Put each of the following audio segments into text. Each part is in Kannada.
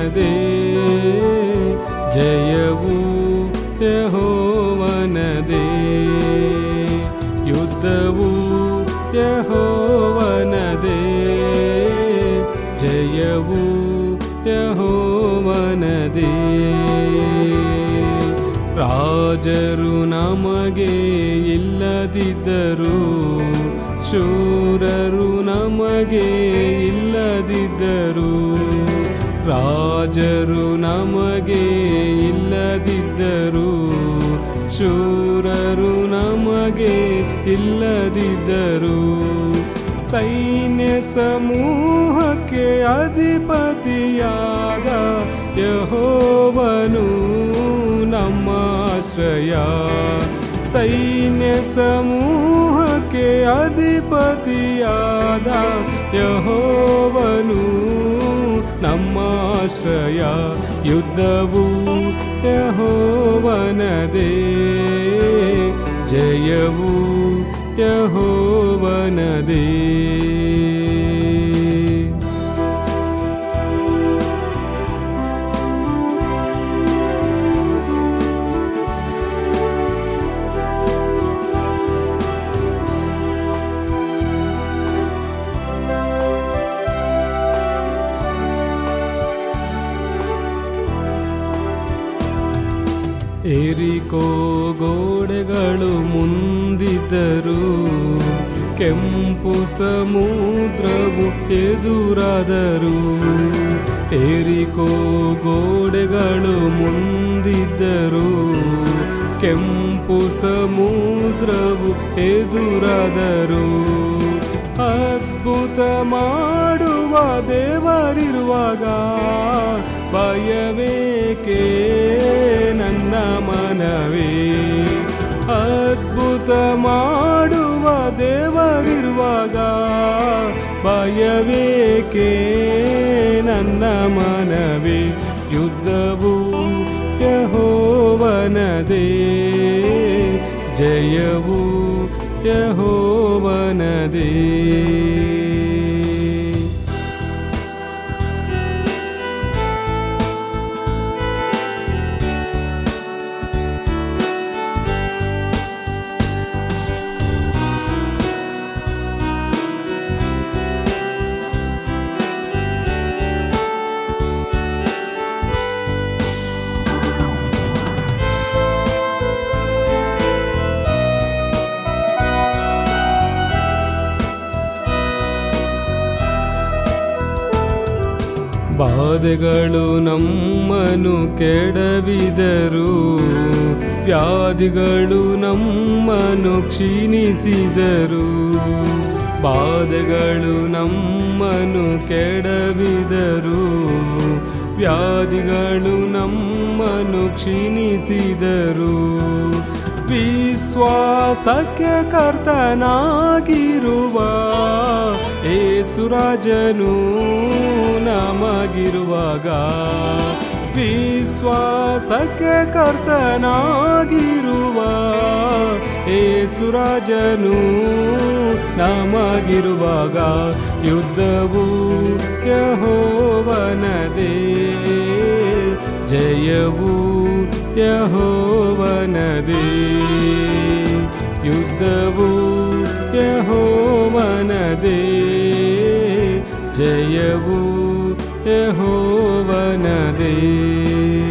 ಯಹೋವನದೇ ಜಯವು ಯಹೋವನದೇ ಯುದ್ಧವು ಯಹೋವನದೇ ಜಯವು ಯಹೋವನದೇ ರಾಜರು ನಮಗೆ ಇಲ್ಲದಿದ್ದರು ಶೂರರು ನಮಗೆ ಇಲ್ಲದಿದ್ದರು ರಾಜರು ನಮಗೆ ಇಲ್ಲದಿದ್ದರು, ಶೂರರು ನಮಗೆ ಇಲ್ಲದಿದ್ದರು. ಸೈನ್ಯ ಸಮೂಹಕ್ಕೆ ಅಧಿಪತಿಯಾದ ಯಹೋವನು ನಮ್ಮ ಆಶ್ರಯ. ಸೈನ್ಯ ಸಮೂಹಕ್ಕೆ ಅಧಿಪತಿಯಾದ ಯಹೋವನು ನಮ್ಮ ಆಶ್ರಯ ಯುದ್ಧವು ಯಹೋವನದೇ ಜಯವು ಯಹೋವನದೇ ಮುಂದಿದ್ದರು ಕೆಂಪು ಸಮುದ್ರವು ಎದುರಾದರು. ಏರಿಕೋ ಗೋಡೆಗಳು ಮುಂದಿದ್ದರು. ಕೆಂಪು ಸಮುದ್ರವು ಎದುರಾದರು. ಅದ್ಭುತ ಮಾಡುವ ದೇವರಿರುವಾಗ ಭಯವೇಕೆ ನನ್ನ ಮನವೇ? ಅದ್ಭುತ ಮಾಡುವ ದೇವರಿರುವಾಗ ಭಯವೇಕೆ ನನ್ನ ಮನವಿ? ಯುದ್ಧವು ಯಹೋವನದೇ ಜಯವು ಯಹೋವನದೇ ಬಾಧೆಗಳು ನಮ್ಮನು ಕೆಡವಿದರು. ವ್ಯಾಧಿಗಳು ನಮ್ಮನು ಕ್ಷೀಣಿಸಿದರು. ಬಾಧೆಗಳು ನಮ್ಮನು ಕೆಡವಿದರು. ವ್ಯಾಧಿಗಳು ನಮ್ಮನು ಕ್ಷೀಣಿಸಿದರು. ವಿಶ್ವಾಸಕ್ಕೆ ಕರ್ತನಾಗಿರುವ ಏಸುರಾಜನು ನಮಗಿರುವಾಗ ವಿಶ್ವಾಸಕ್ಕೆ ಕರ್ತನಾಗಿರುವ ಏಸುರಾಜನು ನಮಗಿರುವಾಗ ಯುದ್ಧವು ಯಹೋವನದೇ ಜಯವು ಯಹೋವನದೇ ಯುದ್ಧವು ಯಹೋವನದೇ यभूत यो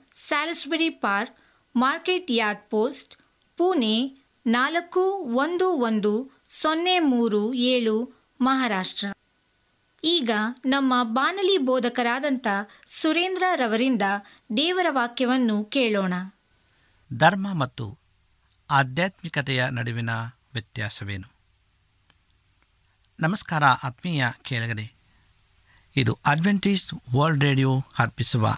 Salisbury Park, Market Yard Post, Pune ನಾಲ್ಕು ಒಂದು ಒಂದು ಸೊನ್ನೆ ಮೂರು ಏಳು, ಮಹಾರಾಷ್ಟ್ರ. ಈಗ ನಮ್ಮ ಬಾನಲಿ ಬೋಧಕರಾದಂಥ ಸುರೇಂದ್ರ ರವರಿಂದ ದೇವರ ವಾಕ್ಯವನ್ನು ಕೇಳೋಣ. ಧರ್ಮ ಮತ್ತು ಆಧ್ಯಾತ್ಮಿಕತೆಯ ನಡುವಿನ ವ್ಯತ್ಯಾಸವೇನು? ನಮಸ್ಕಾರ ಆತ್ಮೀಯ ಕೇಳಗರೆ, ಇದು ಅಡ್ವೆಂಟೇಜ್ ವರ್ಲ್ಡ್ ರೇಡಿಯೋ ಅರ್ಪಿಸುವ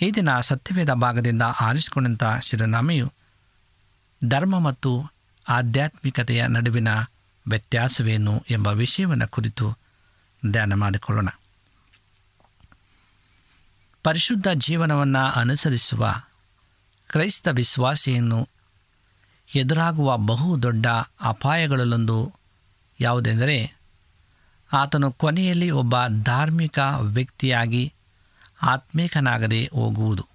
ಈ ದಿನ ಸತ್ಯವೇದ ಭಾಗದಿಂದ ಆರಿಸಿಕೊಂಡಂಥ ಶಿರನಾಮೆಯು ಧರ್ಮ ಮತ್ತು ಆಧ್ಯಾತ್ಮಿಕತೆಯ ನಡುವಿನ ವ್ಯತ್ಯಾಸವೇನು ಎಂಬ ವಿಷಯವನ್ನು ಕುರಿತು ಧ್ಯಾನ ಮಾಡಿಕೊಳ್ಳೋಣ. ಪರಿಶುದ್ಧ ಜೀವನವನ್ನು ಅನುಸರಿಸುವ ಕ್ರೈಸ್ತ ವಿಶ್ವಾಸಿಯನ್ನು ಎದುರಾಗುವ ಬಹು ದೊಡ್ಡ ಅಪಾಯಗಳಲ್ಲೊಂದು ಯಾವುದೆಂದರೆ, ಆತನು ಕೊನೆಯಲ್ಲಿ ಒಬ್ಬ ಧಾರ್ಮಿಕ ವ್ಯಕ್ತಿಯಾಗಿ ಆತ್ಮೀಕನಾಗದೆ ಹೋಗುವುದು.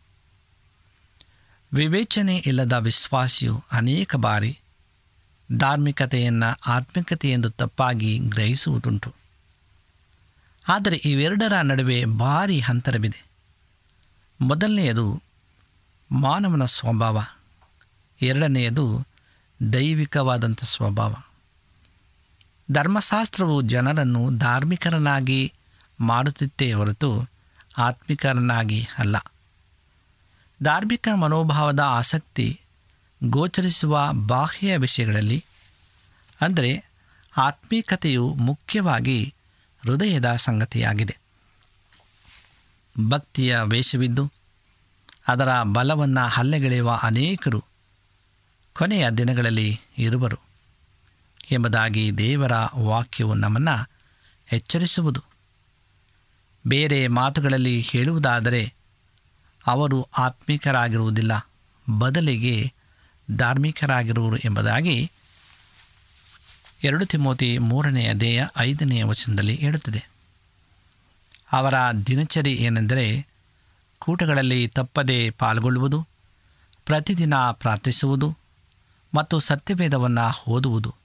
ವಿವೇಚನೆ ಇಲ್ಲದ ವಿಶ್ವಾಸಿಯು ಅನೇಕ ಬಾರಿ ಧಾರ್ಮಿಕತೆಯನ್ನು ಆತ್ಮಿಕತೆ ಎಂದು ತಪ್ಪಾಗಿ ಗ್ರಹಿಸುವುದುಂಟು. ಆದರೆ ಇವೆರಡರ ನಡುವೆ ಭಾರಿ ಅಂತರವಿದೆ. ಮೊದಲನೆಯದು ಮಾನವನ ಸ್ವಭಾವ. ಎರಡನೆಯದು ದೈವಿಕವಾದಂಥ ಸ್ವಭಾವ. ಧರ್ಮಶಾಸ್ತ್ರವು ಜನರನ್ನು ಧಾರ್ಮಿಕರನ್ನಾಗಿ ಮಾಡುತ್ತಿತ್ತೇ ಹೊರತು ಆತ್ಮಿಕರನ್ನಾಗಿ ಅಲ್ಲ. ಧಾರ್ಮಿಕ ಮನೋಭಾವದ ಆಸಕ್ತಿ ಗೋಚರಿಸುವ ಬಾಹ್ಯ ವಿಷಯಗಳಲ್ಲಿ, ಅಂದರೆ ಆತ್ಮೀಕತೆಯು ಮುಖ್ಯವಾಗಿ ಹೃದಯದ ಸಂಗತಿಯಾಗಿದೆ. ಭಕ್ತಿಯ ವೇಷವಿದ್ದು, ಅದರ ಬಲವನ್ನು ಹಲ್ಲೆಗೆಳೆಯುವ ಅನೇಕರು ಕೊನೆಯ ದಿನಗಳಲ್ಲಿ ಇರುವರು. ಎಂಬುದಾಗಿ ದೇವರ ವಾಕ್ಯವು ನಮ್ಮನ್ನು ಎಚ್ಚರಿಸುವುದು. ಬೇರೆ ಮಾತುಗಳಲ್ಲಿ ಹೇಳುವುದಾದರೆ, ಅವರು ಆತ್ಮಿಕರಾಗಿರುವುದಿಲ್ಲ, ಬದಲಿಗೆ ಧಾರ್ಮಿಕರಾಗಿರುವರು ಎಂಬುದಾಗಿ ಎರಡು ತಿಮೋತಿ ಮೂರನೆಯ ದೇಹ ಐದನೆಯ ವಚನದಲ್ಲಿ ಹೇಳುತ್ತದೆ. ಅವರ ದಿನಚರಿ ಏನೆಂದರೆ, ಕೂಟಗಳಲ್ಲಿ ತಪ್ಪದೆ ಪಾಲ್ಗೊಳ್ಳುವುದು, ಪ್ರತಿದಿನ ಪ್ರಾರ್ಥಿಸುವುದು ಮತ್ತು ಸತ್ಯವೇದವನ್ನು ಓದುವುದು.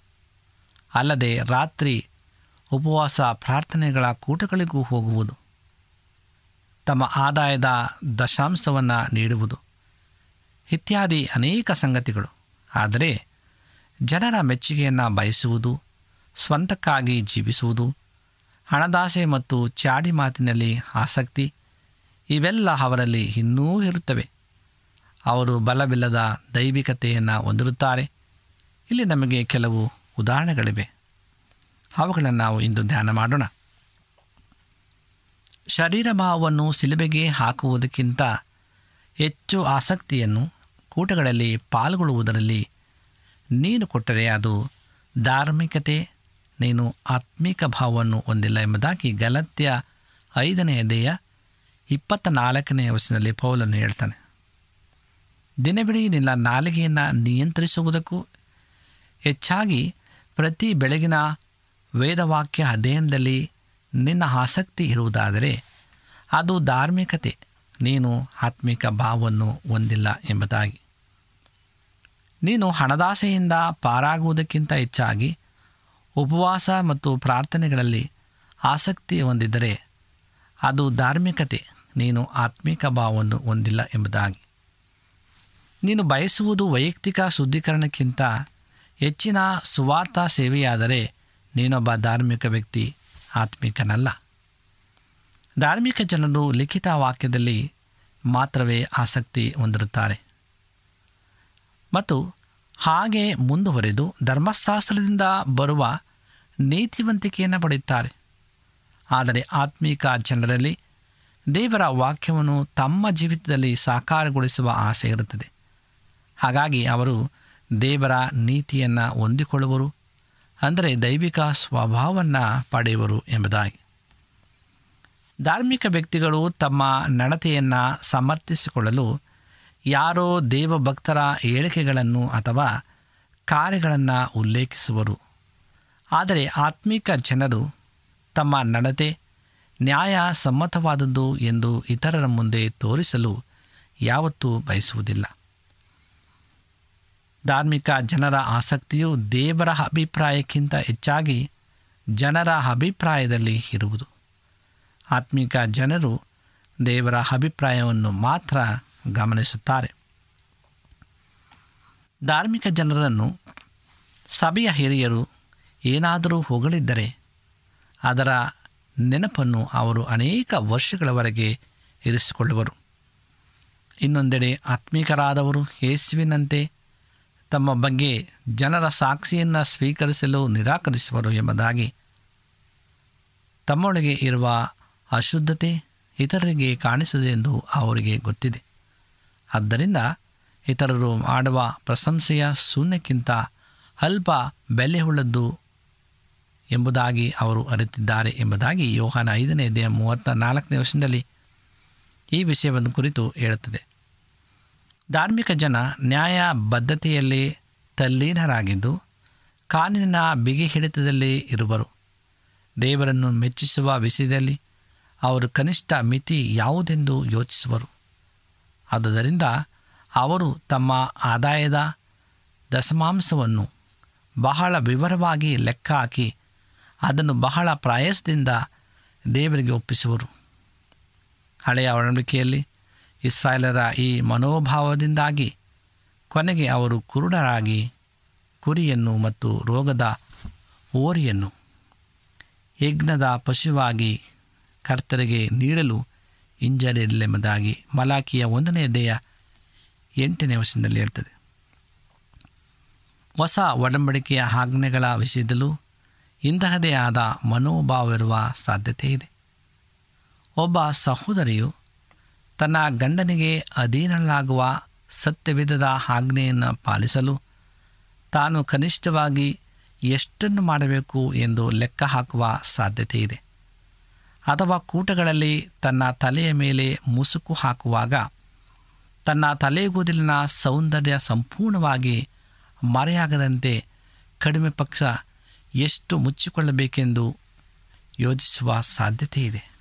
ಅಲ್ಲದೆ ರಾತ್ರಿ ಉಪವಾಸ ಪ್ರಾರ್ಥನೆಗಳ ಕೂಟಗಳಿಗೂ ಹೋಗುವುದು. ತಮ್ಮ ಆದಾಯದ ದಶಾಂಶವನ್ನು ನೀಡುವುದು. ಇತ್ಯಾದಿ ಅನೇಕ ಸಂಗತಿಗಳು. ಆದರೆ ಜನರ ಮೆಚ್ಚುಗೆಯನ್ನು ಬಯಸುವುದು, ಸ್ವಂತಕ್ಕಾಗಿ ಜೀವಿಸುವುದು, ಹಣದಾಸೆ ಮತ್ತು ಚಾಡಿ ಮಾತಿನಲ್ಲಿ ಆಸಕ್ತಿ, ಇವೆಲ್ಲ ಅವರಲ್ಲಿ ಇನ್ನೂ ಇರುತ್ತವೆ. ಅವರು ಬಲವಿಲ್ಲದ ದೈವಿಕತೆಯನ್ನು ಹೊಂದಿರುತ್ತಾರೆ. ಇಲ್ಲಿ ನಮಗೆ ಕೆಲವು ಉದಾಹರಣೆಗಳಿವೆ. ಅವುಗಳನ್ನು ನಾವು ಇಂದು ಧ್ಯಾನ ಮಾಡೋಣ. ಶರೀರ ಭಾವವನ್ನು ಸಿಲುಬೆಗೆ ಹಾಕುವುದಕ್ಕಿಂತ ಹೆಚ್ಚು ಆಸಕ್ತಿಯನ್ನು ಕೂಟಗಳಲ್ಲಿ ಪಾಲ್ಗೊಳ್ಳುವುದರಲ್ಲಿ ನೀನು ಕೊಟ್ಟರೆ ಅದು ಧಾರ್ಮಿಕತೆ, ನೀನು ಆತ್ಮಿಕ ಭಾವವನ್ನು ಹೊಂದಿಲ್ಲ ಎಂಬುದಾಗಿ ಗಲತ್ಯ ಐದನೆಯದೆಯ ಇಪ್ಪತ್ತ ನಾಲ್ಕನೆಯ ವಯಸ್ಸಿನಲ್ಲಿ ಪೌಲನ್ನು ಹೇಳ್ತಾನೆ. ದಿನವಿಡೀ ನಿನ್ನ ನಾಲಿಗೆಯನ್ನು ನಿಯಂತ್ರಿಸುವುದಕ್ಕೂ ಹೆಚ್ಚಾಗಿ ಪ್ರತಿ ಬೆಳಗಿನ ವೇದವಾಕ್ಯ ಅಧ್ಯಯನದಲ್ಲಿ ನಿನ್ನ ಆಸಕ್ತಿ ಇರುವುದಾದರೆ ಅದು ಧಾರ್ಮಿಕತೆ. ನೀನು ಆತ್ಮಿಕ ಭಾವವನ್ನು ಹೊಂದಿಲ್ಲ ಎಂಬುದಾಗಿ. ನೀನು ಹಣದಾಸೆಯಿಂದ ಪಾರಾಗುವುದಕ್ಕಿಂತ ಹೆಚ್ಚಾಗಿ ಉಪವಾಸ ಮತ್ತು ಪ್ರಾರ್ಥನೆಗಳಲ್ಲಿ ಆಸಕ್ತಿ ಹೊಂದಿದ್ದರೆ ಅದು ಧಾರ್ಮಿಕತೆ. ನೀನು ಆತ್ಮಿಕ ಭಾವವನ್ನು ಹೊಂದಿಲ್ಲ ಎಂಬುದಾಗಿ. ನೀನು ಬಯಸುವುದು ವೈಯಕ್ತಿಕ ಶುದ್ಧೀಕರಣಕ್ಕಿಂತ ಹೆಚ್ಚಿನ ಸುವಾರ್ಥ ಸೇವೆಯಾದರೆ ನೀನೊಬ್ಬ ಧಾರ್ಮಿಕ ವ್ಯಕ್ತಿ ಆತ್ಮಿಕನಲ್ಲ. ಧಾರ್ಮಿಕ ಜನರು ಲಿಖಿತ ವಾಕ್ಯದಲ್ಲಿ ಮಾತ್ರವೇ ಆಸಕ್ತಿ ಹೊಂದಿರುತ್ತಾರೆ. ಮತ್ತು ಹಾಗೆ ಮುಂದುವರೆದು ಧರ್ಮಶಾಸ್ತ್ರದಿಂದ ಬರುವ ನೀತಿವಂತಿಕೆಯನ್ನು ಪಡೆಯುತ್ತಾರೆ. ಆದರೆ ಆತ್ಮೀಕ ಜನರಲ್ಲಿ ದೇವರ ವಾಕ್ಯವನ್ನು ತಮ್ಮ ಜೀವಿತದಲ್ಲಿ ಸಾಕಾರಗೊಳಿಸುವ ಆಸೆ ಇರುತ್ತದೆ. ಹಾಗಾಗಿ ಅವರು ದೇವರ ನೀತಿಯನ್ನು ಹೊಂದಿಕೊಳ್ಳುವರು. ಅಂದರೆ ದೈವಿಕ ಸ್ವಭಾವವನ್ನು ಪಡೆಯುವರು ಎಂಬುದಾಗಿ. ಧಾರ್ಮಿಕ ವ್ಯಕ್ತಿಗಳು ತಮ್ಮ ನಡತೆಯನ್ನು ಸಮರ್ಥಿಸಿಕೊಳ್ಳಲು ಯಾರೋ ದೇವಭಕ್ತರ ಹೇಳಿಕೆಗಳನ್ನು ಅಥವಾ ಕಾರ್ಯಗಳನ್ನು ಉಲ್ಲೇಖಿಸುವರು. ಆದರೆ ಆತ್ಮಿಕ ಜನರು ತಮ್ಮ ನಡತೆ ನ್ಯಾಯ ಸಮ್ಮತವಾದದ್ದು ಎಂದು ಇತರರ ಮುಂದೆ ತೋರಿಸಲು ಯಾವತ್ತೂ ಬಯಸುವುದಿಲ್ಲ. ಧಾರ್ಮಿಕ ಜನರ ಆಸಕ್ತಿಯು ದೇವರ ಅಭಿಪ್ರಾಯಕ್ಕಿಂತ ಹೆಚ್ಚಾಗಿ ಜನರ ಅಭಿಪ್ರಾಯದಲ್ಲಿ ಇರುವುದು. ಆತ್ಮಿಕ ಜನರು ದೇವರ ಅಭಿಪ್ರಾಯವನ್ನು ಮಾತ್ರ ಗಮನಿಸುತ್ತಾರೆ. ಧಾರ್ಮಿಕ ಜನರನ್ನು ಸಭೆಯ ಹಿರಿಯರು ಏನಾದರೂ ಹೊಗಳಿದ್ದರೆ ಅದರ ನೆನಪನ್ನು ಅವರು ಅನೇಕ ವರ್ಷಗಳವರೆಗೆ ಇರಿಸಿಕೊಳ್ಳುವರು. ಇನ್ನೊಂದೆಡೆ ಆತ್ಮೀಕರಾದವರು ಯೇಸುವಿನಂತೆ ತಮ್ಮ ಬಗ್ಗೆ ಜನರ ಸಾಕ್ಷಿಯನ್ನು ಸ್ವೀಕರಿಸಲು ನಿರಾಕರಿಸುವರು ಎಂಬುದಾಗಿ. ತಮ್ಮೊಳಗೆ ಇರುವ ಅಶುದ್ಧತೆ ಇತರರಿಗೆ ಕಾಣಿಸದೆ ಎಂದು ಅವರಿಗೆ ಗೊತ್ತಿದೆ. ಆದ್ದರಿಂದ ಇತರರು ಮಾಡುವ ಪ್ರಶಂಸೆಯ ಶೂನ್ಯಕ್ಕಿಂತ ಅಲ್ಪ ಬೆಲೆಯುಳ್ಳದ್ದು ಎಂಬುದಾಗಿ ಅವರು ಅರಿತಿದ್ದಾರೆ ಎಂಬುದಾಗಿ ಯೋಹಾನ ಐದನೇ ದೇಹ ಮೂವತ್ತ ನಾಲ್ಕನೇ ವರ್ಷದಲ್ಲಿ ಈ ವಿಷಯವನ್ನು ಕುರಿತು ಹೇಳುತ್ತದೆ. ಧಾರ್ಮಿಕ ಜನ ನ್ಯಾಯ ಬದ್ಧತೆಯಲ್ಲಿ ತಲ್ಲೀನರಾಗಿದ್ದು ಕಾನೂನಿನ ಬಿಗಿ ಹಿಡಿತದಲ್ಲಿ ಇರುವರು. ದೇವರನ್ನು ಮೆಚ್ಚಿಸುವ ವಿಷಯದಲ್ಲಿ ಅವರು ಕನಿಷ್ಠ ಮಿತಿ ಯಾವುದೆಂದು ಯೋಚಿಸುವರು. ಆದುದರಿಂದ ಅವರು ತಮ್ಮ ಆದಾಯದ ದಶಮಾಂಶವನ್ನು ಬಹಳ ವಿವರವಾಗಿ ಲೆಕ್ಕ ಹಾಕಿ ಅದನ್ನು ಬಹಳ ಪ್ರಾಯಸದಿಂದ ದೇವರಿಗೆ ಒಪ್ಪಿಸುವರು. ಹಳೆಯ ಒಡಂಬಡಿಕೆಯಲ್ಲಿ ಇಸ್ರಾಯೇಲರ ಈ ಮನೋಭಾವದಿಂದಾಗಿ ಕೊನೆಗೆ ಅವರು ಕುರುಡರಾಗಿ ಕುರಿಯನ್ನು ಮತ್ತು ರೋಗದ ಓರಿಯನ್ನು ಯಜ್ಞದ ಪಶುವಾಗಿ ಕರ್ತರಿಗೆ ನೀಡಲು ಹಿಂಜರಿರಲೆಂಬುದಾಗಿ ಮಲಾಕಿಯ ಒಂದನೇ ದೇಹ ಎಂಟನೇ ವರ್ಷದಲ್ಲಿ ಇರ್ತದೆ ಹೊಸ ಒಡಂಬಡಿಕೆಯ ಆಜ್ಞೆಗಳ ವಿಷಯದಲ್ಲೂ ಇಂತಹದೇ ಆದ ಮನೋಭಾವವಿರುವ ಸಾಧ್ಯತೆ ಇದೆ ಒಬ್ಬ ಸಹೋದರಿಯು ತನ್ನ ಗಂಡನಿಗೆ ಅಧೀನಳಾಗುವ ಸತ್ಯವಿಧದ ಆಜ್ಞೆಯನ್ನು ಪಾಲಿಸಲು ತಾನು ಕನಿಷ್ಠವಾಗಿ ಎಷ್ಟನ್ನು ಮಾಡಬೇಕು ಎಂದು ಲೆಕ್ಕ ಹಾಕುವ ಸಾಧ್ಯತೆ ಇದೆ. ಅಥವಾ ಕೂಟಗಳಲ್ಲಿ ತನ್ನ ತಲೆಯ ಮೇಲೆ ಮುಸುಕು ಹಾಕುವಾಗ ತನ್ನ ತಲೆಗೂದಲಿನ ಸೌಂದರ್ಯ ಸಂಪೂರ್ಣವಾಗಿ ಮರೆಯಾಗದಂತೆ ಕಡಿಮೆ ಪಕ್ಷ ಎಷ್ಟು ಮುಚ್ಚಿಕೊಳ್ಳಬೇಕೆಂದು ಯೋಚಿಸುವ ಸಾಧ್ಯತೆ ಇದೆ.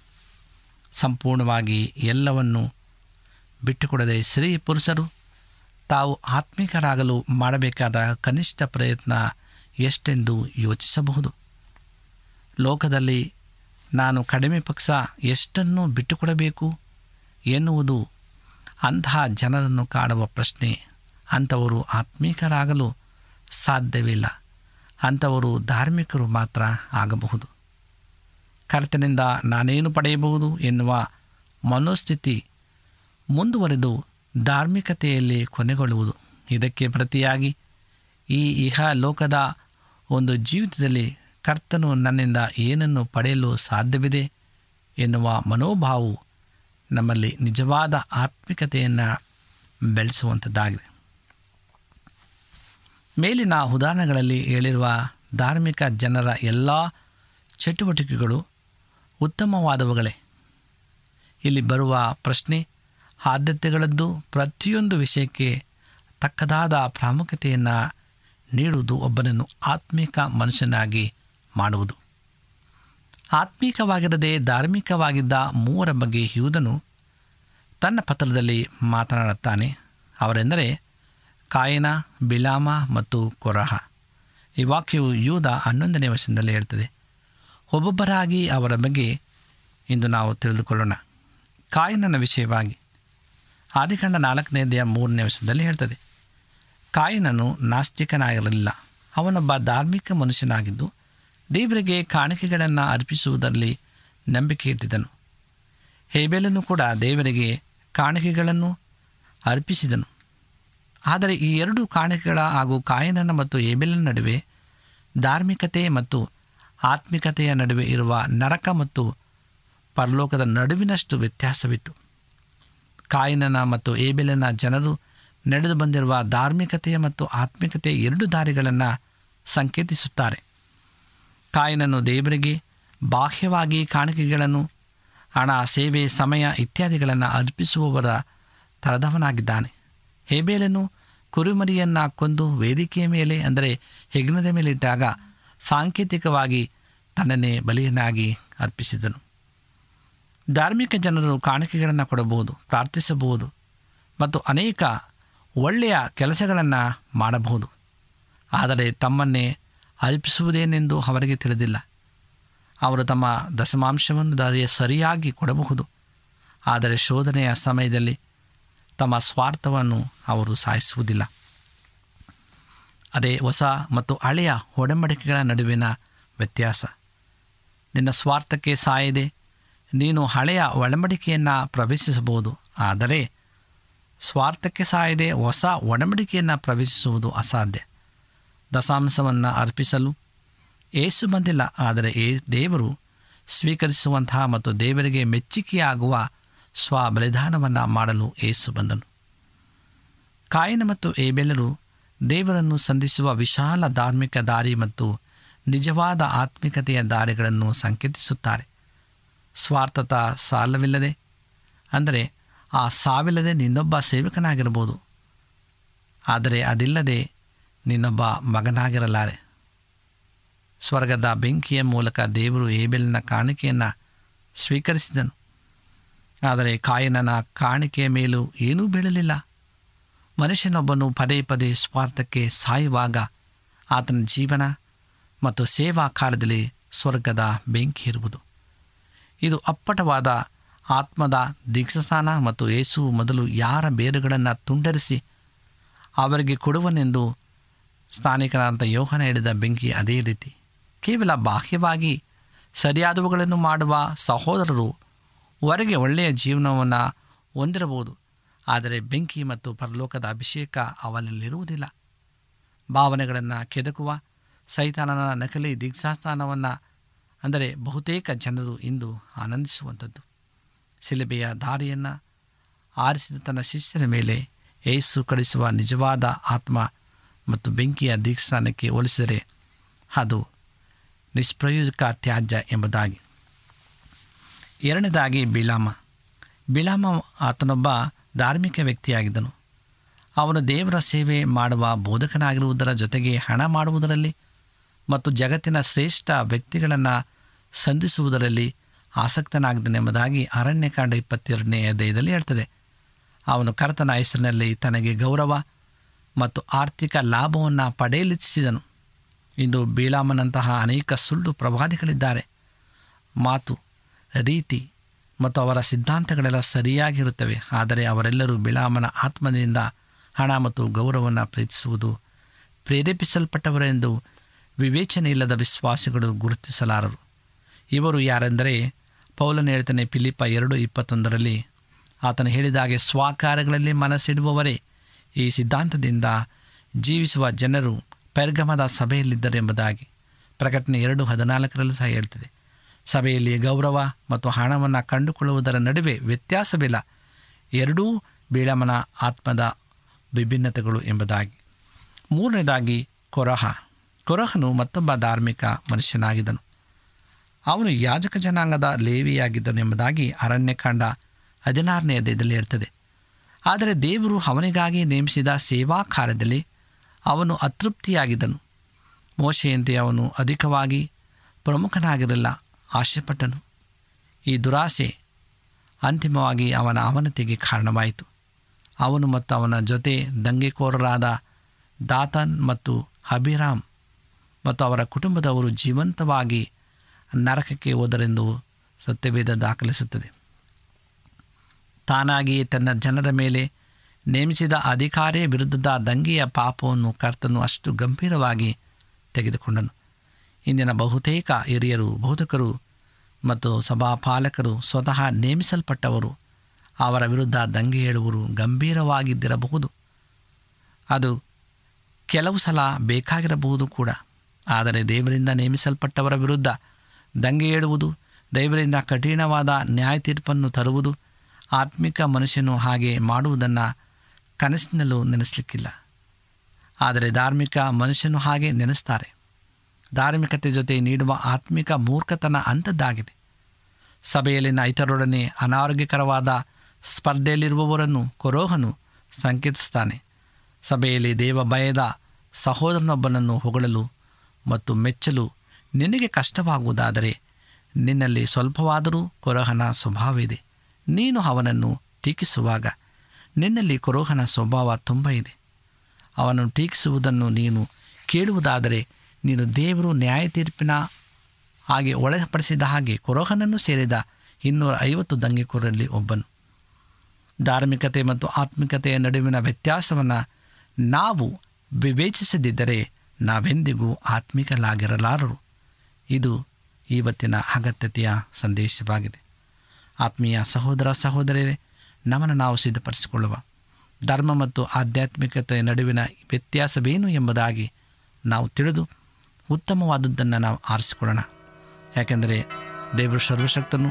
ಸಂಪೂರ್ಣವಾಗಿ ಎಲ್ಲವನ್ನು ಬಿಟ್ಟುಕೊಡದೆ ಸ್ತ್ರೀ ಪುರುಷರು ತಾವು ಆತ್ಮಿಕರಾಗಲು ಮಾಡಬೇಕಾದ ಕನಿಷ್ಠ ಪ್ರಯತ್ನ ಎಷ್ಟೆಂದು ಯೋಚಿಸಬಹುದು. ಲೋಕದಲ್ಲಿ ನಾನು ಕಡಿಮೆ ಪಕ್ಷ ಎಷ್ಟನ್ನು ಬಿಟ್ಟುಕೊಡಬೇಕು ಎನ್ನುವುದು ಅಂತಹ ಜನರನ್ನು ಕಾಡುವ ಪ್ರಶ್ನೆ. ಅಂಥವರು ಆತ್ಮೀಕರಾಗಲು ಸಾಧ್ಯವಿಲ್ಲ. ಅಂಥವರು ಧಾರ್ಮಿಕರು ಮಾತ್ರ ಆಗಬಹುದು. ಕರ್ತನಿಂದ ನಾನೇನು ಪಡೆಯಬಹುದು ಎನ್ನುವ ಮನೋಸ್ಥಿತಿ ಮುಂದುವರೆದು ಧಾರ್ಮಿಕತೆಯಲ್ಲಿ ಕೊನೆಗೊಳ್ಳುವುದು. ಇದಕ್ಕೆ ಪ್ರತಿಯಾಗಿ ಈ ಇಹ ಲೋಕದ ಒಂದು ಜೀವಿತದಲ್ಲಿ ಕರ್ತನು ನನ್ನಿಂದ ಏನನ್ನು ಪಡೆಯಲು ಸಾಧ್ಯವಿದೆ ಎನ್ನುವ ಮನೋಭಾವವು ನಮ್ಮಲ್ಲಿ ನಿಜವಾದ ಆತ್ಮಿಕತೆಯನ್ನು ಬೆಳೆಸುವಂಥದ್ದಾಗಿದೆ. ಮೇಲಿನ ಉದಾಹರಣೆಗಳಲ್ಲಿ ಹೇಳಿರುವ ಧಾರ್ಮಿಕ ಜನರ ಎಲ್ಲ ಚಟುವಟಿಕೆಗಳು ಉತ್ತಮವಾದವುಗಳೇ. ಇಲ್ಲಿ ಬರುವ ಪ್ರಶ್ನೆ, ಆದ್ಯತೆಗಳದ್ದು ಪ್ರತಿಯೊಂದು ವಿಷಯಕ್ಕೆ ತಕ್ಕದಾದ ಪ್ರಾಮುಖ್ಯತೆಯನ್ನು ನೀಡುವುದು ಒಬ್ಬನನ್ನು ಆತ್ಮಿಕ ಮನುಷ್ಯನಾಗಿ ಮಾಡುವುದು. ಆತ್ಮೀಕವಾಗಿರದೆ ಧಾರ್ಮಿಕವಾಗಿದ್ದ ಮೂವರ ಬಗ್ಗೆ ಯೂದನು ತನ್ನ ಪತ್ರದಲ್ಲಿ ಮಾತನಾಡುತ್ತಾನೆ. ಅವರೆಂದರೆ ಕಾಯನ, ಬಿಲಾಮ ಮತ್ತು ಕೊರಹ. ಈ ವಾಕ್ಯವು ಯೂದ ಹನ್ನೊಂದನೇ ವರ್ಷದಲ್ಲಿ ಹೇಳ್ತದೆ. ಒಬ್ಬೊಬ್ಬರಾಗಿ ಅವರ ಬಗ್ಗೆ ಇಂದು ನಾವು ತಿಳಿದುಕೊಳ್ಳೋಣ. ಕಾಯನನ ವಿಷಯವಾಗಿ ಆದಿಕಾಂಡ ನಾಲ್ಕನೇದೆಯ ಮೂರನೇ ವರ್ಷದಲ್ಲಿ ಹೇಳ್ತದೆ. ಕಾಯನನು ನಾಸ್ತಿಕನಾಗಿರಲಿಲ್ಲ. ಅವನೊಬ್ಬ ಧಾರ್ಮಿಕ ಮನುಷ್ಯನಾಗಿದ್ದು ದೇವರಿಗೆ ಕಾಣಿಕೆಗಳನ್ನು ಅರ್ಪಿಸುವುದರಲ್ಲಿ ನಂಬಿಕೆ ಇಟ್ಟಿದ್ದನು. ಹೇಬೇಲನು ಕೂಡ ದೇವರಿಗೆ ಕಾಣಿಕೆಗಳನ್ನು ಅರ್ಪಿಸಿದನು. ಆದರೆ ಈ ಎರಡು ಕಾಣಿಕೆಗಳ ಹಾಗೂ ಕಾಯನನ ಮತ್ತು ಏಬೆಲನ ನಡುವೆ ಧಾರ್ಮಿಕತೆ ಮತ್ತು ಆತ್ಮಿಕತೆಯ ನಡುವೆ ಇರುವ ನರಕ ಮತ್ತು ಪರಲೋಕದ ನಡುವಿನಷ್ಟು ವ್ಯತ್ಯಾಸವಿತ್ತು. ಕಾಯಿನನ ಮತ್ತು ಏಬೆಲನ ಜನರು ನಡೆದು ಬಂದಿರುವ ಧಾರ್ಮಿಕತೆಯ ಮತ್ತು ಆತ್ಮಿಕತೆಯ ಎರಡು ದಾರಿಗಳನ್ನು ಸಂಕೇತಿಸುತ್ತಾರೆ. ಕಾಯಿನನ್ನು ದೇವರಿಗೆ ಬಾಹ್ಯವಾಗಿ ಕಾಣಿಕೆಗಳನ್ನು, ಹಣ, ಸೇವೆ, ಸಮಯ ಇತ್ಯಾದಿಗಳನ್ನು ಅರ್ಪಿಸುವವರ ತರದವನಾಗಿದ್ದಾನೆ. ಹೇಬೇಲನು ಕುರಿಮರಿಯನ್ನು ಕೊಂದು ವೇದಿಕೆಯ ಮೇಲೆ, ಅಂದರೆ ಹೆಗ್ನದ ಮೇಲೆ ಇಟ್ಟಾಗ ಸಾಂಕೇತಿಕವಾಗಿ ತನ್ನನ್ನೇ ಬಲಿಯನ್ನಾಗಿ ಅರ್ಪಿಸಿದನು. ಧಾರ್ಮಿಕ ಜನರು ಕಾಣಿಕೆಗಳನ್ನು ಕೊಡಬಹುದು, ಪ್ರಾರ್ಥಿಸಬಹುದು ಮತ್ತು ಅನೇಕ ಒಳ್ಳೆಯ ಕೆಲಸಗಳನ್ನು ಮಾಡಬಹುದು. ಆದರೆ ತಮ್ಮನ್ನೇ ಅರ್ಪಿಸುವುದೇನೆಂದು ಅವರಿಗೆ ತಿಳಿದಿಲ್ಲ. ಅವರು ತಮ್ಮ ದಶಮಾಂಶವನ್ನು ದಾರಿಯ ಸರಿಯಾಗಿ ಕೊಡಬಹುದು. ಆದರೆ ಶೋಧನೆಯ ಸಮಯದಲ್ಲಿ ತಮ್ಮ ಸ್ವಾರ್ಥವನ್ನು ಅವರು ಸಾಯಿಸುವುದಿಲ್ಲ. ಅದೇ ಹೊಸ ಮತ್ತು ಹಳೆಯ ಒಡಂಬಡಿಕೆಗಳ ನಡುವಿನ ವ್ಯತ್ಯಾಸ. ನಿನ್ನ ಸ್ವಾರ್ಥಕ್ಕೆ ಸಾಯದೆ ನೀನು ಹಳೆಯ ಒಡಂಬಡಿಕೆಯನ್ನು ಪ್ರವೇಶಿಸಬಹುದು. ಆದರೆ ಸ್ವಾರ್ಥಕ್ಕೆ ಸಾಯದೆ ಹೊಸ ಒಡಂಬಡಿಕೆಯನ್ನು ಪ್ರವೇಶಿಸುವುದು ಅಸಾಧ್ಯ. ದಶಾಂಶವನ್ನು ಅರ್ಪಿಸಲು ಏಸು ಬಂದಿಲ್ಲ. ಆದರೆ ಏ ದೇವರು ಸ್ವೀಕರಿಸುವಂತಹ ಮತ್ತು ದೇವರಿಗೆ ಮೆಚ್ಚುಗೆಯಾಗುವ ಸ್ವಬಲಿದಾನವನ್ನು ಮಾಡಲು ಏಸು ಬಂದನು. ಕಾಯಿನ ಮತ್ತು ಏಬೆಲರು ದೇವರನ್ನು ಸಂಧಿಸುವ ವಿಶಾಲ ಧಾರ್ಮಿಕ ದಾರಿ ಮತ್ತು ನಿಜವಾದ ಆತ್ಮಿಕತೆಯ ದಾರಿಗಳನ್ನು ಸಂಕೇತಿಸುತ್ತಾರೆ. ಸ್ವಾರ್ಥತ ಸಾಲವಿಲ್ಲದೆ, ಅಂದರೆ ಆ ಸಾವಿಲ್ಲದೆ ನಿನ್ನೊಬ್ಬ ಸೇವಕನಾಗಿರ್ಬೋದು ಆದರೆ ಅದಿಲ್ಲದೆ ನಿನ್ನೊಬ್ಬ ಮಗನಾಗಿರಲಾರೆ. ಸ್ವರ್ಗದ ಬೆಂಕಿಯ ಮೂಲಕ ದೇವರು ಏಬೆಲಿನ ಕಾಣಿಕೆಯನ್ನು ಸ್ವೀಕರಿಸಿದನು. ಆದರೆ ಕಾಯನನ ಕಾಣಿಕೆಯ ಮೇಲೂ ಏನೂ ಬೀಳಲಿಲ್ಲ. ಮನುಷ್ಯನೊಬ್ಬನು ಪದೇ ಪದೇ ಸ್ವಾರ್ಥಕ್ಕೆ ಸಾಯುವಾಗ ಆತನ ಜೀವನ ಮತ್ತು ಸೇವಾ ಕಾರ್ಯದಲ್ಲಿ ಸ್ವರ್ಗದ ಬೆಂಕಿ ಇರುವುದು ಇದು ಅಪ್ಪಟವಾದ ಆತ್ಮದ ದೀಕ್ಷಸ್ಥಾನ ಮತ್ತು ಯೇಸು ಮೊದಲು ಯಾರ ಬೇರುಗಳನ್ನು ತುಂಡರಿಸಿ ಅವರಿಗೆ ಕೊಡುವನೆಂದು ಸ್ಥಾನಿಕರಾದಂಥ ಯೋಹನ ಹಿಡಿದ ಬೆಂಕಿ ಅದೇ ರೀತಿ. ಕೇವಲ ಬಾಹ್ಯವಾಗಿ ಸರಿಯಾದವುಗಳನ್ನು ಮಾಡುವ ಸಹೋದರರು ಹೊರಗೆ ಒಳ್ಳೆಯ ಜೀವನವನ್ನು ಹೊಂದಿರಬಹುದು. ಆದರೆ ಬೆಂಕಿ ಮತ್ತು ಪರಲೋಕದ ಅಭಿಷೇಕ ಅವನಲ್ಲಿರುವುದಿಲ್ಲ. ಭಾವನೆಗಳನ್ನು ಕೆದಕುವ ಸೈತಾನನ ನಕಲಿ ದೀಕ್ಷಾಸ್ಥಾನವನ್ನು ಅಂದರೆ ಬಹುತೇಕ ಜನರು ಇಂದು ಆನಂದಿಸುವಂಥದ್ದು. ಶಿಲುಬೆಯ ದಾರಿಯನ್ನು ಆರಿಸಿದ ತನ್ನ ಶಿಷ್ಯರ ಮೇಲೆ ಏಸು ಕಳಿಸುವ ನಿಜವಾದ ಆತ್ಮ ಮತ್ತು ಬೆಂಕಿಯ ದೀಕ್ಷಾನಕ್ಕೆ ಹೋಲಿಸಿದರೆ ಅದು ನಿಷ್ಪ್ರಯೋಜಕ ತ್ಯಾಜ್ಯ ಎಂಬುದಾಗಿ. ಎರಡನೇದಾಗಿ ಬಿಲಾಮ ಬಿಲಾಮ ಆತನೊಬ್ಬ ಧಾರ್ಮಿಕ ವ್ಯಕ್ತಿಯಾಗಿದ್ದನು. ಅವನು ದೇವರ ಸೇವೆ ಮಾಡುವ ಬೋಧಕನಾಗಿರುವುದರ ಜೊತೆಗೆ ಹಣ ಮಾಡುವುದರಲ್ಲಿ ಮತ್ತು ಜಗತ್ತಿನ ಶ್ರೇಷ್ಠ ವ್ಯಕ್ತಿಗಳನ್ನು ಸಂಧಿಸುವುದರಲ್ಲಿ ಆಸಕ್ತನಾಗಿದ್ದನೆಂಬುದಾಗಿ ಅರಣ್ಯಕಾಂಡ ಇಪ್ಪತ್ತೆರಡನೇ ಅಧ್ಯಾಯದಲ್ಲಿ ಹೇಳ್ತದೆ. ಅವನು ಕರ್ತನ ಹೆಸರಿನಲ್ಲಿ ತನಗೆ ಗೌರವ ಮತ್ತು ಆರ್ಥಿಕ ಲಾಭವನ್ನು ಪಡೆಯಲಿಚ್ಛಿಸಿದನು. ಇಂದು ಬೀಳಾಮನಂತಹ ಅನೇಕ ಸುಳ್ಳು ಪ್ರವಾದಿಗಳಿದ್ದಾರೆ. ಮಾತು, ರೀತಿ ಮತ್ತು ಅವರ ಸಿದ್ಧಾಂತಗಳೆಲ್ಲ ಸರಿಯಾಗಿರುತ್ತವೆ. ಆದರೆ ಅವರೆಲ್ಲರೂ ಬಿಳಾಮನ ಆತ್ಮದಿಂದ ಹಣ ಮತ್ತು ಗೌರವವನ್ನು ಪ್ರೀತಿಸುವುದು ಪ್ರೇರೇಪಿಸಲ್ಪಟ್ಟವರೆಂದು ವಿವೇಚನೆ ಇಲ್ಲದ ವಿಶ್ವಾಸಿಗಳು ಗುರುತಿಸಲಾರರು. ಇವರು ಯಾರೆಂದರೆ ಪೌಲನ್ ಹೇಳ್ತಾನೆ ಪಿಲಿಪ ಎರಡು ಇಪ್ಪತ್ತೊಂದರಲ್ಲಿ, ಆತನು ಹೇಳಿದಾಗೆ ಸ್ವಾಕಾರಗಳಲ್ಲಿ ಮನಸ್ಸಿಡುವವರೇ, ಈ ಸಿದ್ಧಾಂತದಿಂದ ಜೀವಿಸುವ ಜನರು ಪೆರ್ಗಮದ ಸಭೆಯಲ್ಲಿದ್ದರೆಂಬುದಾಗಿ ಪ್ರಕಟಣೆ ಎರಡು ಹದಿನಾಲ್ಕರಲ್ಲೂ ಸಹ ಹೇಳ್ತಿದೆ. ಸಭೆಯಲ್ಲಿ ಗೌರವ ಮತ್ತು ಹಣವನ್ನು ಕಂಡುಕೊಳ್ಳುವುದರ ನಡುವೆ ವ್ಯತ್ಯಾಸವಿಲ್ಲ. ಎರಡೂ ಬೀಳಮನ ಆತ್ಮದ ವಿಭಿನ್ನತೆಗಳು ಎಂಬುದಾಗಿ. ಮೂರನೇದಾಗಿ ಕೊರಹ. ಕೊರಹನು ಮತ್ತೊಬ್ಬ ಧಾರ್ಮಿಕ ಮನುಷ್ಯನಾಗಿದ್ದನು. ಅವನು ಯಾಜಕ ಜನಾಂಗದ ಲೇವಿಯಾಗಿದ್ದನು ಎಂಬುದಾಗಿ ಅರಣ್ಯಕಾಂಡ ಹದಿನಾರನೇ ದೇಹದಲ್ಲಿ ಇರ್ತದೆ ಆದರೆ ದೇವರು ಅವನಿಗಾಗಿ ನೇಮಿಸಿದ ಸೇವಾ ಕಾರ್ಯದಲ್ಲಿ ಅವನು ಅತೃಪ್ತಿಯಾಗಿದ್ದನು. ಮೋಶೆಯಂತೆ ಅವನು ಅಧಿಕವಾಗಿ ಪ್ರಮುಖನಾಗಿರಲಿಲ್ಲ. ಆಶೆಪಟ್ಟನು. ಈ ದುರಾಸೆ ಅಂತಿಮವಾಗಿ ಅವನ ಅವನತಿಗೆ ಕಾರಣವಾಯಿತು. ಅವನು ಮತ್ತು ಅವನ ಜೊತೆ ದಂಗೆಕೋರರಾದ ದಾತನ್ ಮತ್ತು ಹಬಿರಾಮ್ ಮತ್ತು ಅವರ ಕುಟುಂಬದವರು ಜೀವಂತವಾಗಿ ನರಕಕ್ಕೆ ಹೋದರೆಂದು ಸತ್ಯವೇದ ದಾಖಲಿಸುತ್ತದೆ. ತಾನಾಗಿಯೇ ತನ್ನ ಜನರ ಮೇಲೆ ನೇಮಿಸಿದ ಅಧಿಕಾರಿಯ ವಿರುದ್ಧದ ದಂಗೆಯ ಪಾಪವನ್ನು ಕರ್ತನು ಅಷ್ಟು ಗಂಭೀರವಾಗಿ ತೆಗೆದುಕೊಂಡನು. ಇಂದಿನ ಬಹುತೇಕ ಹಿರಿಯರು, ಬೋಧಕರು ಮತ್ತು ಸಭಾಪಾಲಕರು ಸ್ವತಃ ನೇಮಿಸಲ್ಪಟ್ಟವರು. ಅವರ ವಿರುದ್ಧ ದಂಗೆ ಹೇಳುವರು ಗಂಭೀರವಾಗಿದ್ದಿರಬಹುದು. ಅದು ಕೆಲವು ಸಲ ಬೇಕಾಗಿರಬಹುದು ಕೂಡ. ಆದರೆ ದೇವರಿಂದ ನೇಮಿಸಲ್ಪಟ್ಟವರ ವಿರುದ್ಧ ದಂಗೆ ಏಳುವುದು ದೇವರಿಂದ ಕಠಿಣವಾದ ನ್ಯಾಯ ತೀರ್ಪನ್ನು ತರುವುದು, ಆತ್ಮಿಕ ಮನುಷ್ಯನು ಹಾಗೆ ಮಾಡುವುದನ್ನು ಕನಸಿನಲ್ಲೂ ನೆನೆಸಲಿಕ್ಕಿಲ್ಲ. ಆದರೆ ಧಾರ್ಮಿಕ ಮನುಷ್ಯನು ಹಾಗೆ ನೆನೆಸ್ತಾರೆ. ಧಾರ್ಮಿಕತೆ ಜೊತೆ ನೀಡುವ ಆತ್ಮಿಕ ಮೂರ್ಖತನ ಅಂಥದ್ದಾಗಿದೆ. ಸಭೆಯಲ್ಲಿನ ಇತರರೊಡನೆ ಅನಾರೋಗ್ಯಕರವಾದ ಸ್ಪರ್ಧೆಯಲ್ಲಿರುವವರನ್ನು ಕೊರೋಹನು ಸಂಕೇತಿಸ್ತಾನೆ ಸಭೆಯಲ್ಲಿ ದೇವ ಭಯದ ಸಹೋದರನೊಬ್ಬನನ್ನು ಹೊಗಳಲು ಮತ್ತು ಮೆಚ್ಚಲು ನಿನಗೆ ಕಷ್ಟವಾಗುವುದಾದರೆ ನಿನ್ನಲ್ಲಿ ಸ್ವಲ್ಪವಾದರೂ ಕೊರೋಹನ ಸ್ವಭಾವವಿದೆ. ನೀನು ಅವನನ್ನು ಟೀಕಿಸುವಾಗ ನಿನ್ನಲ್ಲಿ ಕೊರೋಹನ ಸ್ವಭಾವ ತುಂಬ ಇದೆ. ಅವನನ್ನು ಟೀಕಿಸುವುದನ್ನು ನೀನು ಕೇಳುವುದಾದರೆ ನೀನು ದೇವರು ನ್ಯಾಯ ತೀರ್ಪಿನ ಹಾಗೆ ಒಳಪಡಿಸಿದ ಹಾಗೆ ಕೊರೋಹನನ್ನು ಸೇರಿದ ಇನ್ನೂರ ಐವತ್ತು ದಂಗೆಕೋರರಲ್ಲಿ ಒಬ್ಬನು. ಧಾರ್ಮಿಕತೆ ಮತ್ತು ಆತ್ಮಿಕತೆಯ ನಡುವಿನ ವ್ಯತ್ಯಾಸವನ್ನು ನಾವು ವಿವೇಚಿಸದಿದ್ದರೆ ನಾವೆಂದಿಗೂ ಆತ್ಮಿಕಲಾಗಿರಲಾರರು. ಇದು ಇವತ್ತಿನ ಅಗತ್ಯತೆಯ ಸಂದೇಶವಾಗಿದೆ. ಆತ್ಮೀಯ ಸಹೋದರ ಸಹೋದರರೇ ನಮ್ಮನ್ನು ನಾವು ಸಿದ್ಧಪಡಿಸಿಕೊಳ್ಳುವ ಧರ್ಮ ಮತ್ತು ಆಧ್ಯಾತ್ಮಿಕತೆಯ ನಡುವಿನ ವ್ಯತ್ಯಾಸವೇನು ಎಂಬುದಾಗಿ ನಾವು ತಿಳಿದು ಉತ್ತಮವಾದದ್ದನ್ನು ನಾವು ಆರಿಸಿಕೊಳ್ಳೋಣ. ಯಾಕೆಂದರೆ ದೇವರು ಸರ್ವಶಕ್ತನು,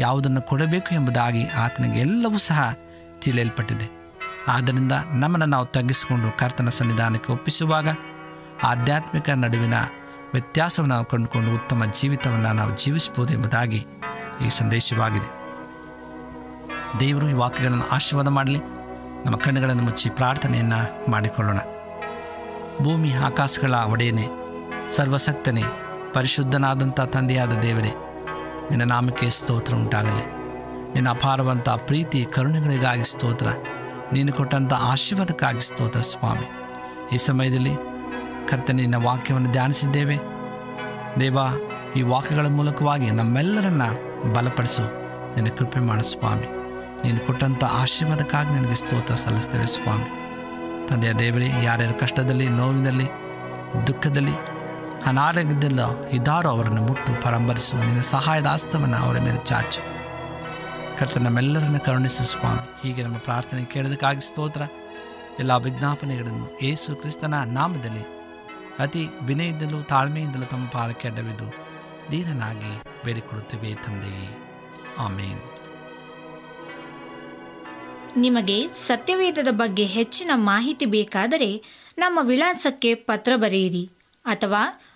ಯಾವುದನ್ನು ಕೊಡಬೇಕು ಎಂಬುದಾಗಿ ಆತನಿಗೆ ಎಲ್ಲವೂ ಸಹ ತಿಳಿಯಲ್ಪಟ್ಟಿದೆ. ಆದ್ದರಿಂದ ನಮ್ಮನ್ನು ನಾವು ತಗ್ಗಿಸಿಕೊಂಡು ಕರ್ತನ ಸನ್ನಿಧಾನಕ್ಕೆ ಒಪ್ಪಿಸುವಾಗ ಆಧ್ಯಾತ್ಮಿಕ ನಡುವಿನ ವ್ಯತ್ಯಾಸವನ್ನು ನಾವು ಕಂಡುಕೊಂಡು ಉತ್ತಮ ಜೀವಿತವನ್ನು ನಾವು ಜೀವಿಸಬಹುದು ಎಂಬುದಾಗಿ ಈ ಸಂದೇಶವಾಗಿದೆ. ದೇವರು ಈ ವಾಕ್ಯಗಳನ್ನು ಆಶೀರ್ವಾದ ಮಾಡಲಿ. ನಮ್ಮ ಕಣ್ಣುಗಳನ್ನು ಮುಚ್ಚಿ ಪ್ರಾರ್ಥನೆಯನ್ನು ಮಾಡಿಕೊಳ್ಳೋಣ. ಭೂಮಿ, ಆಕಾಶಗಳ ಒಡೆಯನೆ ಸರ್ವಸಕ್ತನೇ, ಪರಿಶುದ್ಧನಾದಂಥ ತಂದೆಯಾದ ದೇವರೇ, ನಿನ್ನ ನಾಮಕ್ಕೆ ಸ್ತೋತ್ರ ಉಂಟಾಗಲಿ. ನಿನ್ನ ಅಪಾರವಂಥ ಪ್ರೀತಿ, ಕರುಣೆಗಳಿಗಾಗಿ ಸ್ತೋತ್ರ, ನೀನು ಕೊಟ್ಟಂಥ ಆಶೀರ್ವಾದಕ್ಕಾಗಿ ಸ್ತೋತ್ರ, ಸ್ವಾಮಿ. ಈ ಸಮಯದಲ್ಲಿ ಕರ್ತ ನಿನ್ನ ವಾಕ್ಯವನ್ನು ಧ್ಯಾನಿಸಿದ್ದೇವೆ. ದೇವ, ಈ ವಾಕ್ಯಗಳ ಮೂಲಕವಾಗಿ ನಮ್ಮೆಲ್ಲರನ್ನ ಬಲಪಡಿಸು. ನಿನ್ನ ಕೃಪೆ ಮಾಡು, ಸ್ವಾಮಿ. ನೀನು ಕೊಟ್ಟಂಥ ಆಶೀರ್ವಾದಕ್ಕಾಗಿ ನನಗೆ ಸ್ತೋತ್ರ ಸಲ್ಲಿಸ್ತೇವೆ, ಸ್ವಾಮಿ. ತಂದೆಯ ದೇವರೇ, ಯಾರ್ಯಾರ ಕಷ್ಟದಲ್ಲಿ, ನೋವಿನಲ್ಲಿ, ದುಃಖದಲ್ಲಿ ಅನಾರೋಗ್ಯದಿಂದ ಇದ್ದಾರೋ ಅವರನ್ನು ಮುಟ್ಟು ಪರಂಬರಿಸುವ ನಿನ್ನ ಸಹಾಯದ ಆಸ್ತವನ್ನು ಅವರ ಮೇಲೆ ಚಾಚು. ಕರ್ತ ನಮ್ಮೆಲ್ಲರನ್ನು ಕರುಣಿಸುವ ಹೀಗೆ ನಮ್ಮ ಪ್ರಾರ್ಥನೆ ಕೇಳೋದಕ್ಕಾಗಿ ಸ್ತೋತ್ರ. ಎಲ್ಲ ವಿಜ್ಞಾಪನೆಗಳನ್ನು ಏಸು ಕ್ರಿಸ್ತನ ನಾಮದಲ್ಲಿ ಅತಿ ವಿನಯದಿಂದಲೂ ತಾಳ್ಮೆಯಿಂದಲೂ ತಮ್ಮ ಪಾಲಕ್ಕೆ ಅಡ್ಡವಿದ್ದು ದೀನನಾಗಿ ಬೇಡಿಕೊಳ್ಳುತ್ತೇವೆ ತಂದೆಯೇ ಆಮೇನ್. ನಿಮಗೆ ಸತ್ಯವೇದದ ಬಗ್ಗೆ ಹೆಚ್ಚಿನ ಮಾಹಿತಿ ಬೇಕಾದರೆ ನಮ್ಮ ವಿಳಾಸಕ್ಕೆ ಪತ್ರ ಬರೆಯಿರಿ ಅಥವಾ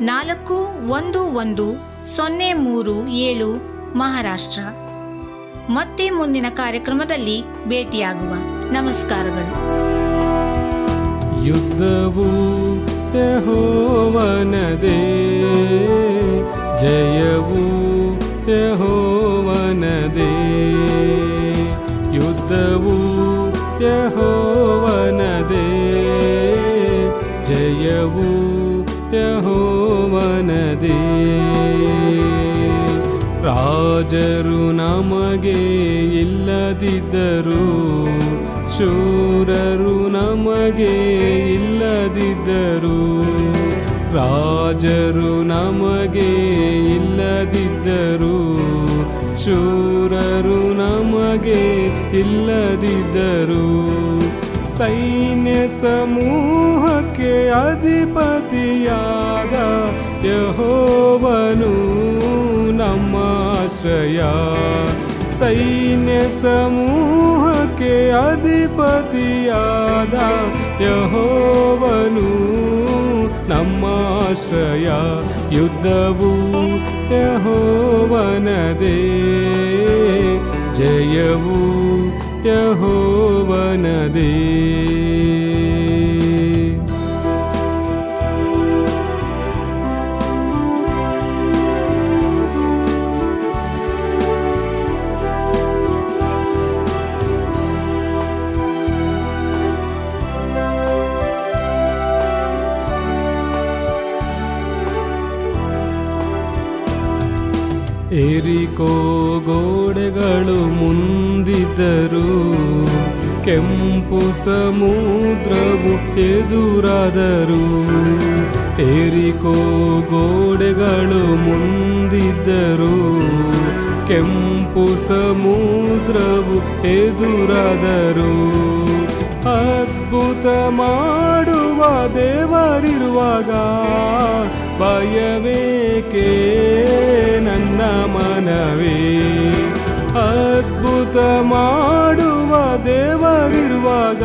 ನಾಲ್ಕು ಒಂದು ಒಂದು ಸೊನ್ನೆ ಮೂರು ಏಳು ಮಹಾರಾಷ್ಟ್ರ. ಮತ್ತೆ ಮುಂದಿನ ಕಾರ್ಯಕ್ರಮದಲ್ಲಿ ಭೇಟಿಯಾಗುವ. ನಮಸ್ಕಾರಗಳು. ಯುದ್ಧವು ಯಹೋವನದೇ. ಜಯವು ಯಹೋವನದೇ. ಯುದ್ಧವು ಯಹೋವನದೇ. ಜಯವು ಯಹೋವನದೇ ರಾಜರು ನಮಗೆ ಇಲ್ಲದಿದ್ದರು, ಶೂರರು ನಮಗೆ ಇಲ್ಲದಿದ್ದರು. ರಾಜರು ನಮಗೆ ಇಲ್ಲದಿದ್ದರು, ಶೂರರು ನಮಗೆ ಇಲ್ಲದಿದ್ದರು. ಸೈನ್ಯ ಸಮೂಹಕ್ಕೆ ಅಧಿಪತಿಯಾದ ಯಹೋವನು ನಮ್ಮ ಆಶ್ರಯ ಸೈನ್ಯ ಸಮೂಹಕ್ಕೆ ಅಧಿಪತಿಯಾದ ಯಹೋವನು ನಮ್ಮ ಆಶ್ರಯ ಯುದ್ಧವು ಯಹೋವನದೇ ಜಯವು ಯಹೋವನದೇ ಏರಿಕೋ ಗೋಡೆಗಳು ಮುಂದಿದ್ದರು. ಕೆಂಪು ಸಮುದ್ರವು ಎದುರಾದರು. ಎರಿಕೋ ಗೋಡೆಗಳು ಮುಂದಿದ್ದರು. ಕೆಂಪು ಸಮುದ್ರವು ಎದುರಾದರು. ಅದ್ಭುತ ಮಾಡುವ ದೇವರಿರುವಾಗ ಭಯವೇಕೆ? ಮನವೇ ಅದ್ಭುತ ಮಾಡುವ ದೇವರಿರುವಾಗ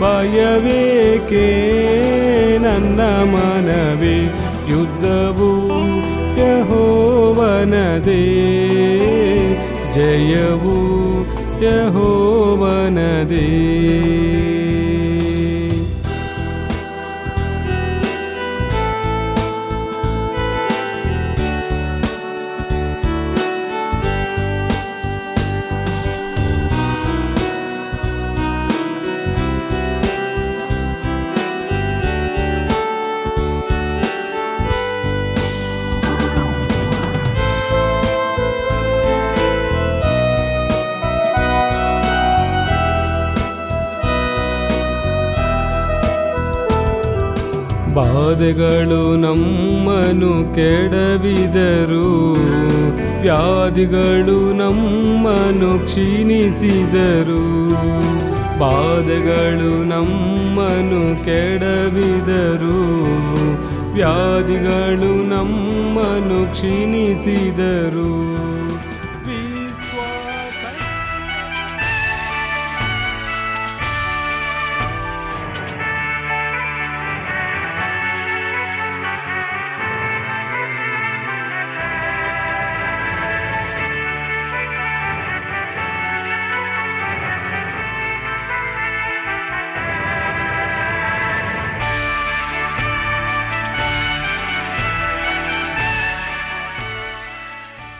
ಭಯವೇಕೆ ನನ್ನ ಮನವೇ? ಯುದ್ಧವು ಯಹೋವನದೇ ಜಯವು ಯಹೋವನದೇ ಬಾಧೆಗಳು ನಮ್ಮನು ಕೆಡವಿದರು. ವ್ಯಾಧಿಗಳು ನಮ್ಮನು ಕ್ಷೀಣಿಸಿದರು. ಬಾಧೆಗಳು ನಮ್ಮನು ಕೆಡವಿದರು. ವ್ಯಾಧಿಗಳು ನಮ್ಮನು ಕ್ಷೀಣಿಸಿದರು.